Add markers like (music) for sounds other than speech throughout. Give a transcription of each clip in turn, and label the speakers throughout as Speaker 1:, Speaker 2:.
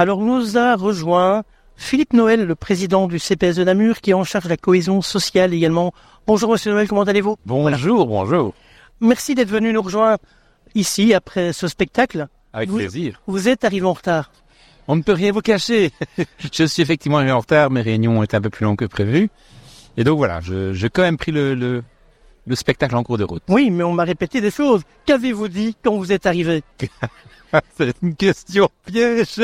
Speaker 1: Alors nous a rejoint Philippe Noël, le président du CPS de Namur, qui est en charge de la cohésion sociale également. Bonjour Monsieur Noël, comment allez-vous?
Speaker 2: Bonjour, bonjour.
Speaker 1: Merci d'être venu nous rejoindre ici après ce spectacle.
Speaker 2: Avec
Speaker 1: Vous-
Speaker 2: plaisir.
Speaker 1: Vous êtes arrivé en retard.
Speaker 2: On ne peut rien vous cacher. (laughs) je suis effectivement arrivé en retard, mes réunions étaient un peu plus longues que prévu. Et donc voilà, je- j'ai quand même pris le, le, le spectacle en cours de route.
Speaker 1: Oui, mais on m'a répété des choses. Qu'avez-vous dit quand vous êtes arrivé? (laughs) (laughs)
Speaker 2: C'est une question piège.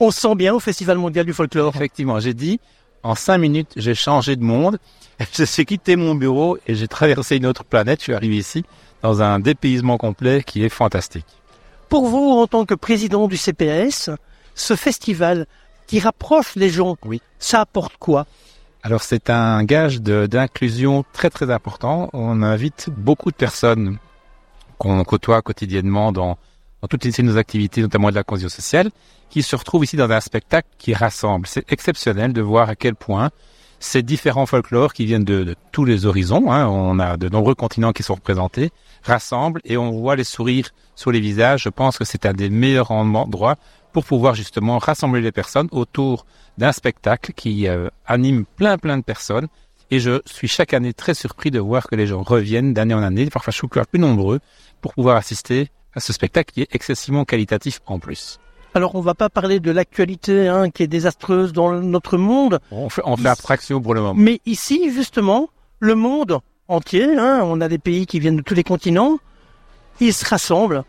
Speaker 1: On se sent bien au Festival mondial du folklore.
Speaker 2: Effectivement, j'ai dit, en cinq minutes, j'ai changé de monde. (laughs) Je suis quitté mon bureau et j'ai traversé une autre planète. Je suis arrivé ici dans un dépaysement complet qui est fantastique.
Speaker 1: Pour vous, en tant que président du CPS, ce festival qui rapproche les gens,
Speaker 2: Oui.
Speaker 1: ça apporte quoi?
Speaker 2: Alors c'est un gage d'inclusion très très important. On invite beaucoup de personnes qu'on côtoie quotidiennement dans, dans toutes les nos activités, notamment de la cohésion sociale, qui se retrouvent ici dans un spectacle qui rassemble. C'est exceptionnel de voir à quel point ces différents folklores qui viennent de, tous les horizons, hein, on a de nombreux continents qui sont représentés, rassemblent et on voit les sourires sur les visages. Je pense que c'est un des meilleurs endroits pour pouvoir justement rassembler les personnes autour d'un spectacle qui euh, anime plein plein de personnes. Et je suis chaque année très surpris de voir que les gens reviennent d'année en année, parfois je trouve plus nombreux, pour pouvoir assister à ce spectacle qui est excessivement qualitatif en plus.
Speaker 1: Alors, on va pas parler de l'actualité hein, qui est désastreuse dans notre monde,
Speaker 2: On fait, on fait abstraction pour le moment.
Speaker 1: mais ici, justement, le monde entier, hein, on a des pays qui viennent de tous les continents, ils se rassemblent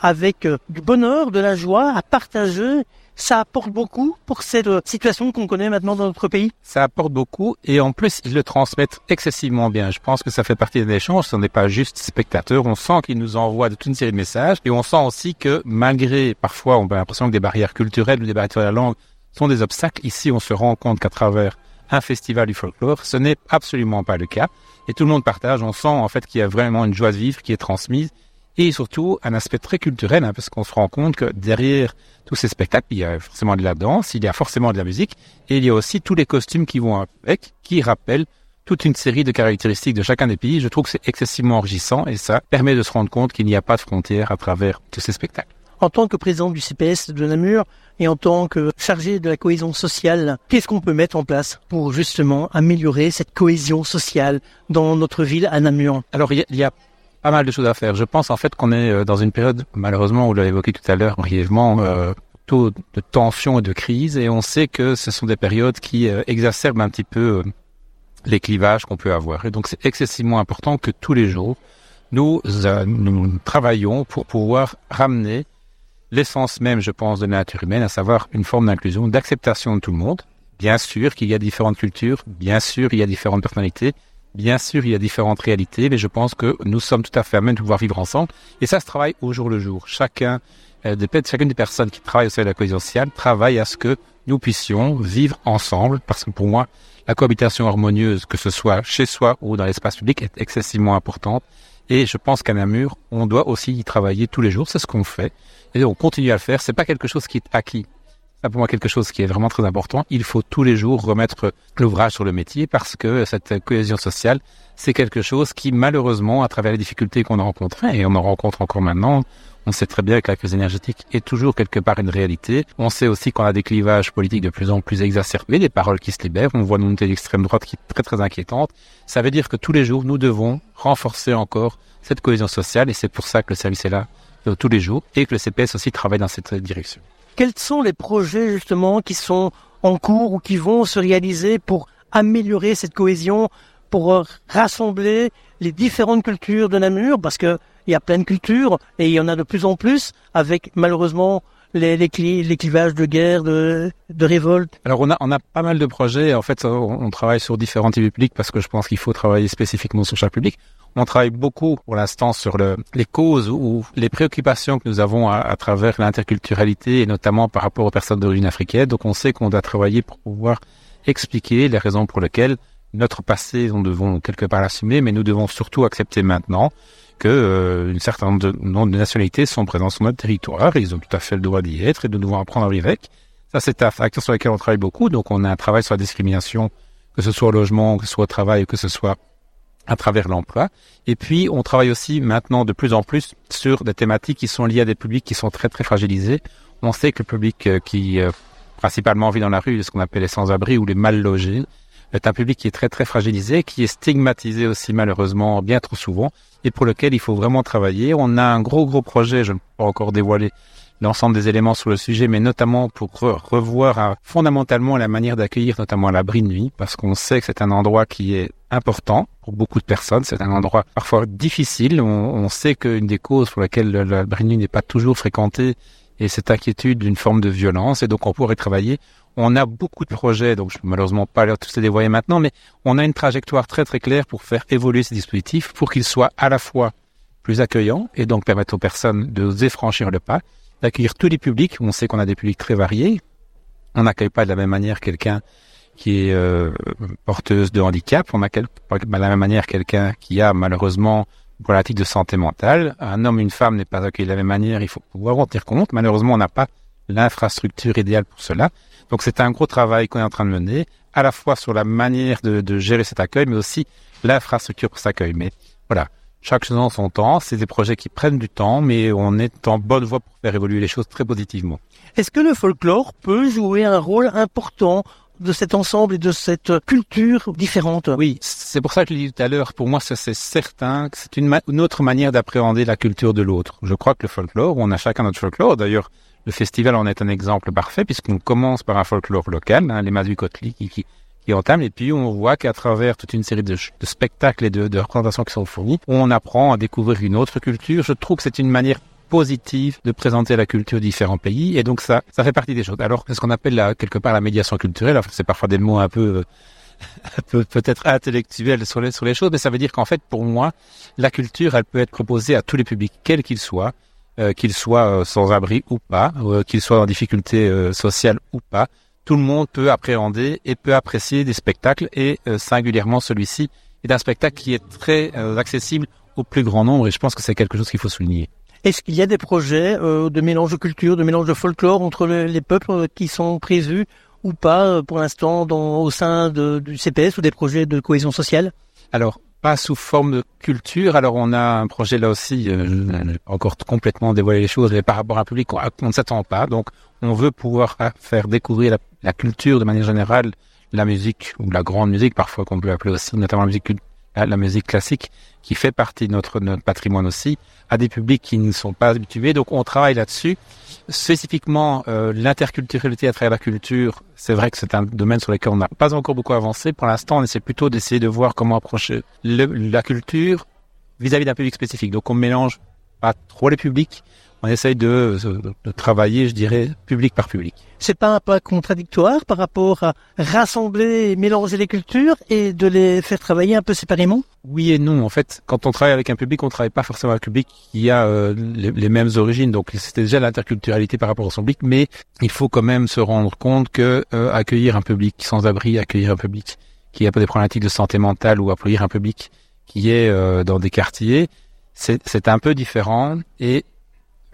Speaker 1: avec euh, du bonheur, de la joie à partager. Ça apporte beaucoup pour cette euh, situation qu'on connaît maintenant dans notre pays.
Speaker 2: Ça apporte beaucoup et en plus ils le transmettent excessivement bien. Je pense que ça fait partie d'un échange. Ce n'est pas juste spectateurs. On sent qu'ils nous envoient de toute une série de messages et on sent aussi que malgré parfois on a l'impression que des barrières culturelles ou des barrières de la langue sont des obstacles. Ici, on se rend compte qu'à travers un festival du folklore, ce n'est absolument pas le cas. Et tout le monde partage. On sent en fait qu'il y a vraiment une joie de vivre qui est transmise et surtout un aspect très culturel, hein, parce qu'on se rend compte que derrière tous ces spectacles, il y a forcément de la danse, il y a forcément de la musique, et il y a aussi tous les costumes qui vont avec, qui rappellent toute une série de caractéristiques de chacun des pays. Je trouve que c'est excessivement enrichissant et ça permet de se rendre compte qu'il n'y a pas de frontières à travers tous ces spectacles.
Speaker 1: En tant que président du CPS de Namur et en tant que chargé de la cohésion sociale, qu'est-ce qu'on peut mettre en place pour justement améliorer cette cohésion sociale dans notre ville à Namur?
Speaker 2: Alors, il y, a, il y a pas mal de choses à faire. Je pense en fait qu'on est euh, dans une période, malheureusement, vous l'avez évoqué tout à l'heure brièvement, euh, de tension et de crise, et on sait que ce sont des périodes qui euh, exacerbent un petit peu euh, les clivages qu'on peut avoir. Et donc, c'est excessivement important que tous les jours, nous, nous travaillons pour pouvoir ramener l'essence même, je pense, de la nature humaine, à savoir une forme d'inclusion, d'acceptation de tout le monde. Bien sûr qu'il y a différentes cultures, bien sûr il y a différentes personnalités, bien sûr il y a différentes réalités, mais je pense que nous sommes tout à fait à même de pouvoir vivre ensemble. Et ça se travaille au jour le jour. Chacun, euh, des, chacune des personnes qui travaillent au sein de la cohésion sociale travaille à ce que nous puissions vivre ensemble, parce que pour moi, la cohabitation harmonieuse, que ce soit chez soi ou dans l'espace public, est excessivement importante. Et je pense qu'à Namur, on doit aussi y travailler tous les jours. C'est ce qu'on fait. Et on continue à le faire. C'est pas quelque chose qui est acquis. Pour moi quelque chose qui est vraiment très important. Il faut tous les jours remettre l'ouvrage sur le métier parce que cette cohésion sociale, c'est quelque chose qui, malheureusement, à travers les difficultés qu'on a rencontrées, et on en rencontre encore maintenant, on sait très bien que la crise énergétique est toujours quelque part une réalité. On sait aussi qu'on a des clivages politiques de plus en plus exacerbés, des paroles qui se libèrent. On voit une montée d'extrême droite qui est très très inquiétante. Ça veut dire que tous les jours, nous devons renforcer encore cette cohésion sociale et c'est pour ça que le service est là euh, tous les jours et que le CPS aussi travaille dans cette direction.
Speaker 1: Quels sont les projets justement qui sont en cours ou qui vont se réaliser pour améliorer cette cohésion, pour euh, rassembler les différentes cultures de Namur? Parce que il y a plein de cultures et il y en a de plus en plus avec malheureusement les, les, cli- les clivages de guerre, de, révolte.
Speaker 2: Alors on a pas mal de projets. En fait, on, on travaille sur différents types de publics parce que je pense qu'il faut travailler spécifiquement sur chaque public. On travaille beaucoup pour l'instant sur le, les causes ou les préoccupations que nous avons à, à travers l'interculturalité et notamment par rapport aux personnes d'origine africaine. Donc on sait qu'on doit travailler pour pouvoir expliquer les raisons pour lesquelles notre passé, nous devons quelque part l'assumer, mais nous devons surtout accepter maintenant que euh, une certaine de, nombre de nationalités sont présentes sur notre territoire. Ils ont tout à fait le droit d'y être et nous devons apprendre à vivre avec. Ça, c'est un facteur sur lequel on travaille beaucoup. Donc, on a un travail sur la discrimination, que ce soit au logement, que ce soit au travail, que ce soit à travers l'emploi. Et puis, on travaille aussi maintenant de plus en plus sur des thématiques qui sont liées à des publics qui sont très, très fragilisés. On sait que le public euh, qui euh, principalement vit dans la rue, ce qu'on appelle les sans-abri ou les mal logés, est un public qui est très très fragilisé, qui est stigmatisé aussi malheureusement bien trop souvent et pour lequel il faut vraiment travailler. On a un gros gros projet, je ne peux pas encore dévoiler l'ensemble des éléments sur le sujet, mais notamment pour revoir euh, fondamentalement la manière d'accueillir notamment l'abri de nuit, parce qu'on sait que c'est un endroit qui est important pour beaucoup de personnes. C'est un endroit parfois difficile. On, sait qu'une des causes pour laquelle l'abri de nuit n'est pas toujours fréquenté et cette inquiétude d'une forme de violence, et donc on pourrait travailler on a beaucoup de projets, donc je peux malheureusement pas tous les dévoiler maintenant, mais on a une trajectoire très très claire pour faire évoluer ces dispositifs, pour qu'ils soient à la fois plus accueillants et donc permettre aux personnes de oser franchir le pas, d'accueillir tous les publics. On sait qu'on a des publics très variés. On n'accueille pas de la même manière quelqu'un qui est euh, porteuse de handicap. On n'accueille pas de la même manière quelqu'un qui a malheureusement une problématique de santé mentale. Un homme, une femme n'est pas accueilli de la même manière. Il faut pouvoir en tenir compte. Malheureusement, on n'a pas l'infrastructure idéale pour cela. Donc c'est un gros travail qu'on est en train de mener, à la fois sur la manière de, gérer cet accueil, mais aussi l'infrastructure pour cet accueil. Mais voilà, chaque chose en son temps, c'est des projets qui prennent du temps, mais on est en bonne voie pour faire évoluer les choses très positivement.
Speaker 1: Est-ce que le folklore peut jouer un rôle important de cet ensemble et de cette culture différente?
Speaker 2: Oui, c'est pour ça que je l'ai dit tout à l'heure. Pour moi, c'est certain que c'est une, une, autre manière d'appréhender la culture de l'autre. Je crois que le folklore, on a chacun notre folklore. D'ailleurs, le festival en est un exemple parfait puisqu'on commence par un folklore local, hein, les Mazukotli qui, qui, et puis on voit qu'à travers toute une série de, spectacles et de, représentations qui sont fournis, on apprend à découvrir une autre culture. Je trouve que c'est une manière positive de présenter la culture de différents pays, et donc ça, ça fait partie des choses. Alors, ce qu'on appelle la, quelque part la médiation culturelle. Enfin, c'est parfois des mots un peu euh, (laughs) peut-être intellectuels sur les, choses, mais ça veut dire qu'en fait, pour moi, la culture, elle peut être proposée à tous les publics, quels qu'ils soient, euh, qu'il soit euh, sans abri ou pas, euh, qu'il soit en difficulté sociale ou pas, tout le monde peut appréhender et peut apprécier des spectacles et singulièrement celui-ci est un spectacle qui est très accessible au plus grand nombre et je pense que c'est quelque chose qu'il faut souligner.
Speaker 1: Est-ce qu'il y a des projets de mélange de culture, de mélange de folklore entre les peuples qui sont prévus ou pas pour l'instant au sein du CPS ou des projets de cohésion sociale?
Speaker 2: Alors, pas sous forme de culture. Alors on a un projet là aussi, euh, encore complètement dévoilé les choses, mais par rapport à un public qu'on ne s'attend pas. Donc on veut pouvoir faire découvrir la, la, culture de manière générale, la musique ou la grande musique parfois qu'on peut appeler aussi, notamment la musique la musique classique qui fait partie de notre, notre patrimoine aussi, à des publics qui ne sont pas habitués. Donc on travaille là-dessus. Spécifiquement, euh, l'interculturalité à travers la culture, c'est vrai que c'est un domaine sur lequel on n'a pas encore beaucoup avancé. Pour l'instant, on essaie plutôt d'essayer de voir comment approcher la culture vis-à-vis d'un public spécifique. Donc on mélange pas trop les publics, on essaye de, de, travailler, je dirais, public par public.
Speaker 1: C'est pas un peu contradictoire par rapport à rassembler et mélanger les cultures et de les faire travailler un peu séparément?
Speaker 2: Oui et non. En fait, quand on travaille avec un public, on travaille pas forcément avec un public qui a euh, les, mêmes origines. Donc c'était déjà l'interculturalité par rapport au son public, mais il faut quand même se rendre compte que euh, accueillir un public sans abri, accueillir un public qui a pas des problématiques de santé mentale ou accueillir un public qui est euh, dans des quartiers, c'est un peu différent et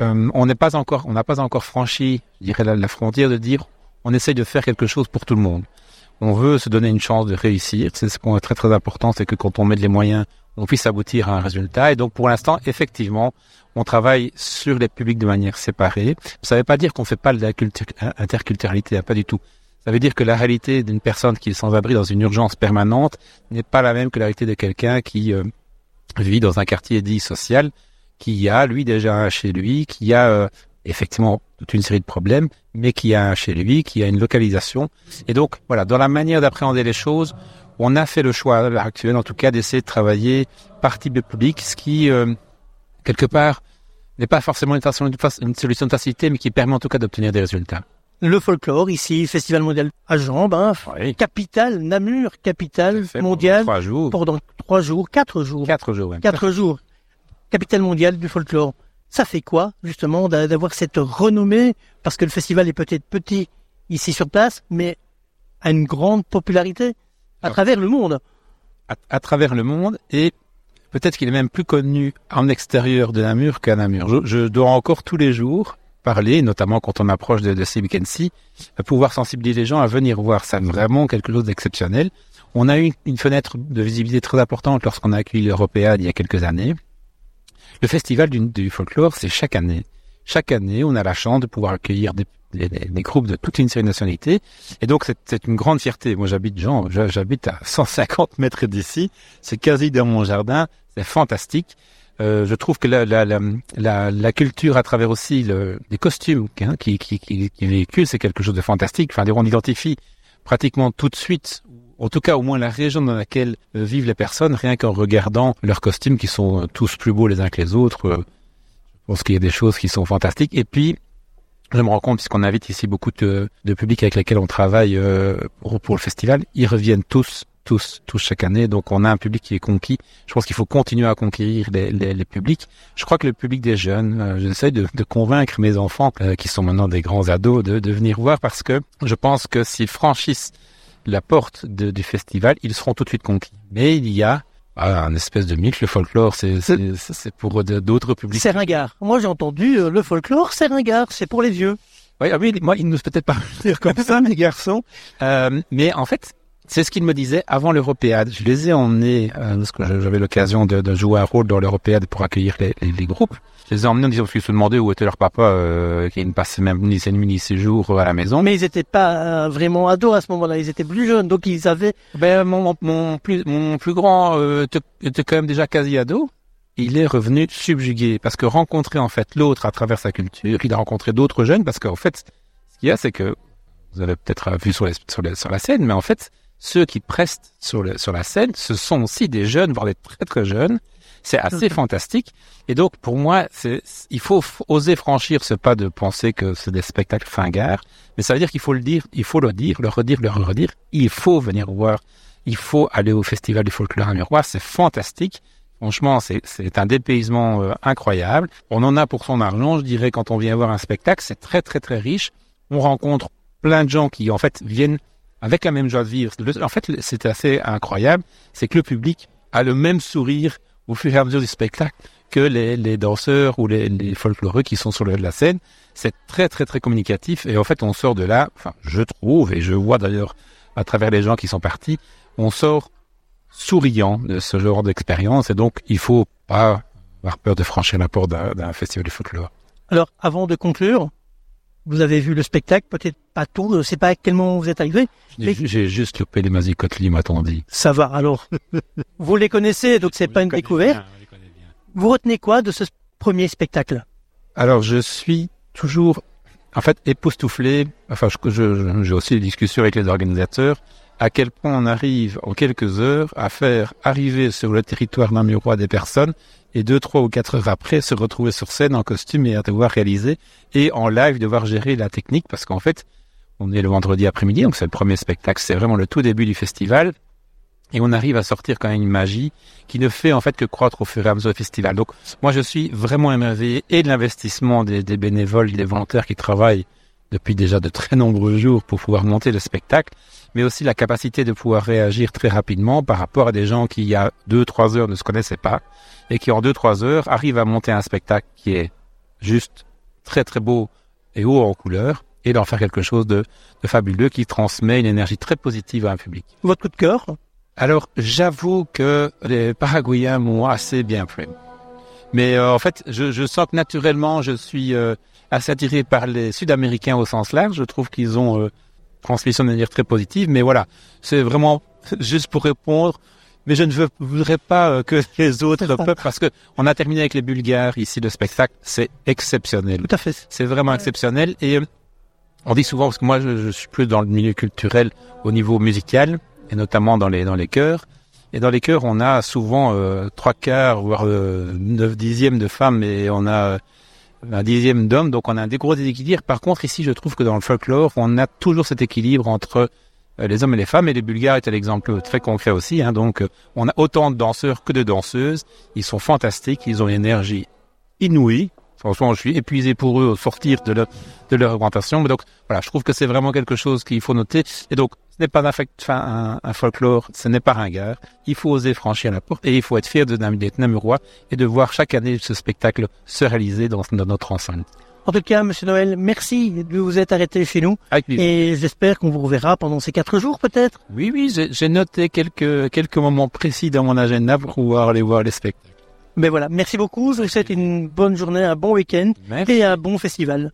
Speaker 2: euh, on n'est pas encore, on n'a pas encore franchi, je dirais, la, frontière de dire on essaye de faire quelque chose pour tout le monde. On veut se donner une chance de réussir. C'est ce qui est très très important, c'est que quand on met les moyens, on puisse aboutir à un résultat. Et donc pour l'instant, effectivement, on travaille sur les publics de manière séparée. Ça ne veut pas dire qu'on fait pas de la interculturalité, hein, pas du tout. Ça veut dire que la réalité d'une personne qui est sans abri dans une urgence permanente n'est pas la même que la réalité de quelqu'un qui euh, vit dans un quartier dit social qui a, lui, déjà chez lui, qui a euh, effectivement toute une série de problèmes, mais qui a chez lui, qui a une localisation. Et donc, voilà, dans la manière d'appréhender les choses, on a fait le choix à l'heure actuelle, en tout cas, d'essayer de travailler par type de public, ce qui, euh, quelque part, n'est pas forcément une, solution de facilité, mais qui permet en tout cas d'obtenir des résultats.
Speaker 1: Le folklore, ici, Festival mondial à Jambes, hein, capitale, Namur, capitale mondiale.
Speaker 2: Trois jours.
Speaker 1: Pendant trois jours, quatre jours.
Speaker 2: Quatre jours,
Speaker 1: Quatre jours capitale mondiale du folklore. Ça fait quoi, justement, d'avoir cette renommée? Parce que le festival est peut-être petit ici sur place, mais a une grande popularité à travers le monde.
Speaker 2: À, travers le monde, et peut-être qu'il est même plus connu en extérieur de Namur qu'à Namur. Je, dois encore tous les jours parler, notamment quand on approche de, de pouvoir sensibiliser les gens à venir voir. C'est vraiment quelque chose d'exceptionnel. On a eu une fenêtre de visibilité très importante lorsqu'on a accueilli l'Européade il y a quelques années. Le festival du, folklore, c'est chaque année. chaque année, on a la chance de pouvoir accueillir des, des, des groupes de toute une série de nationalités. Et donc, c'est une grande fierté. Moi, j'habite, Jean, j'habite à 150 mètres d'ici. C'est quasi dans mon jardin. C'est fantastique. Euh, je trouve que la, la, la, la, culture à travers aussi le, les costumes hein, qui, qui, qui, qui véhiculent, c'est quelque chose de fantastique. Enfin, on identifie pratiquement tout de suite, en tout cas au moins la région dans laquelle euh, vivent les personnes, rien qu'en regardant leurs costumes qui sont euh, tous plus beaux les uns que les autres. Euh, je pense qu'il y a des choses qui sont fantastiques. Et puis, je me rends compte, puisqu'on invite ici beaucoup de, de publics avec lesquels on travaille pour, le festival, ils reviennent tous tous, tous chaque année. Donc on a un public qui est conquis. Je pense qu'il faut continuer à conquérir les, publics. Je crois que le public des jeunes, euh, j'essaie de, convaincre mes enfants, qui sont maintenant des grands ados, de, venir voir parce que je pense que s'ils franchissent la porte de, du festival, ils seront tout de suite conquis. Mais il y a ah, un espèce de mythe, le folklore, c'est pour d'autres publics.
Speaker 1: C'est ringard. Moi j'ai entendu euh, le folklore, c'est ringard, c'est pour les vieux.
Speaker 2: Oui, ah oui, moi, il ne peut-être pas (laughs) dire comme ça, mes garçons. Euh, mais en fait, c'est ce qu'il me disait avant l'Européade. Je les ai emmenés, euh, parce que j'avais l'occasion de, de, jouer un rôle dans l'Européade pour accueillir les, les, les, groupes. Je les ai emmenés en disant qu'ils se demandaient où était leur papa, euh, qui ne passait même ni ses nuits ni ses jours à la maison.
Speaker 1: Mais ils n'étaient pas euh, vraiment ados à ce moment-là, ils étaient plus jeunes, donc ils avaient...
Speaker 2: Ben, mon, mon, plus, mon plus grand euh, était quand même déjà quasi ado. Il est revenu subjugué, parce que rencontrer en fait l'autre à travers sa culture, il a rencontré d'autres jeunes, parce qu'en fait, ce qu'il y a, c'est que, vous avez peut-être vu sur, les, sur, les, sur la scène, mais en fait, ceux qui prestent sur, le, sur la scène, ce sont aussi des jeunes, voire des très très jeunes. C'est assez fantastique. Et donc, pour moi, il faut oser franchir ce pas de penser que c'est des spectacles fingards. Mais ça veut dire qu'il faut le dire, il faut le dire, le redire, le redire. Il faut venir voir. Il faut aller au Festival du folklore à Miroir. C'est fantastique. Franchement, c'est, c'est un dépaysement euh, incroyable. On en a pour son argent, je dirais, quand on vient voir un spectacle. C'est très, très, très riche. On rencontre plein de gens qui, en fait, viennent avec la même joie de vivre. En fait, c'est assez incroyable, c'est que le public a le même sourire au fur et à mesure du spectacle que les, danseurs ou les, les, folkloreux qui sont sur le, la scène. C'est très très très communicatif et en fait on sort de là, enfin je trouve et je vois d'ailleurs à travers les gens qui sont partis, on sort souriant de ce genre d'expérience et donc il faut pas avoir peur de franchir la porte d'un festival de folklore.
Speaker 1: Alors avant de conclure, vous avez vu le spectacle, peut-être pas tout, je ne sais pas à quel moment vous êtes arrivé.
Speaker 2: J'ai juste loupé les Mazicotli, m'a-t-on dit.
Speaker 1: Ça va, alors. (laughs) vous les connaissez, donc c'est pas une découverte. Vous retenez quoi de ce premier spectacle?
Speaker 2: Alors, je suis toujours, en fait, époustouflé. Enfin, j'ai je, je, aussi des discussions avec les organisateurs. À quel point on arrive en quelques heures à faire arriver sur le territoire namurois des personnes et deux, trois ou quatre heures après se retrouver sur scène en costume et à devoir réaliser et en live devoir gérer la technique parce qu'en fait, on est le vendredi après-midi, donc c'est le premier spectacle, c'est vraiment le tout début du festival et on arrive à sortir quand même une magie qui ne fait en fait que croître au fur et à mesure du festival. Donc moi je suis vraiment émerveillé et de l'investissement des, des bénévoles, des volontaires qui travaillent depuis déjà de très nombreux jours pour pouvoir monter le spectacle, mais aussi la capacité de pouvoir réagir très rapidement par rapport à des gens qui il y a deux, trois heures ne se connaissaient pas et qui en deux trois heures arrive à monter un spectacle qui est juste très très beau et haut en couleur et d'en faire quelque chose de, de, fabuleux qui transmet une énergie très positive à un public.
Speaker 1: Votre coup de cœur
Speaker 2: Alors j'avoue que les Paraguayens m'ont assez bien plu. Mais euh, en fait, je, je, sens que naturellement, je suis euh, assez attiré par les Sud-Américains au sens large. Je trouve qu'ils ont euh, transmission de manière très positive. Mais voilà, c'est vraiment (laughs) juste pour répondre mais je ne veux, voudrais pas euh, que (laughs) les autres peuples, parce que on a terminé avec les Bulgares ici, le spectacle, c'est exceptionnel.
Speaker 1: Tout à fait.
Speaker 2: C'est vraiment ouais. exceptionnel. Et euh, on dit souvent, parce que moi je, je, suis plus dans le milieu culturel au niveau musical, et notamment dans les, dans les chœurs. Et dans les chœurs, on a souvent euh, trois quarts, voire neuf dixièmes de femmes, et on a un dixième d'hommes, donc on a un gros déséquilibre. Par contre, ici, je trouve que dans le folklore, on a toujours cet équilibre entre euh, les hommes et les femmes, et les Bulgares étaient l'exemple très concret aussi. Hein, donc, euh, on a autant de danseurs que de danseuses. Ils sont fantastiques, ils ont une énergie inouïe. Franchement, je suis épuisé pour eux au sortir de leur, de leur augmentation. Mais donc, voilà, je trouve que c'est vraiment quelque chose qu'il faut noter. Et donc, ce n'est pas un, un, un, folklore, ce n'est pas ringard. Il faut oser franchir la porte et il faut être fier d'être namurois et de voir chaque année ce spectacle se réaliser dans, dans notre enceinte.
Speaker 1: En tout cas, Monsieur Noël, merci de vous être arrêté chez nous. Et j'espère qu'on vous reverra pendant ces quatre jours, peut-être.
Speaker 2: Oui, oui, j'ai noté quelques quelques moments précis dans mon agenda pour pouvoir aller voir les spectacles.
Speaker 1: Mais voilà, merci beaucoup. Je vous souhaite une bonne journée, un bon week-end et un bon festival.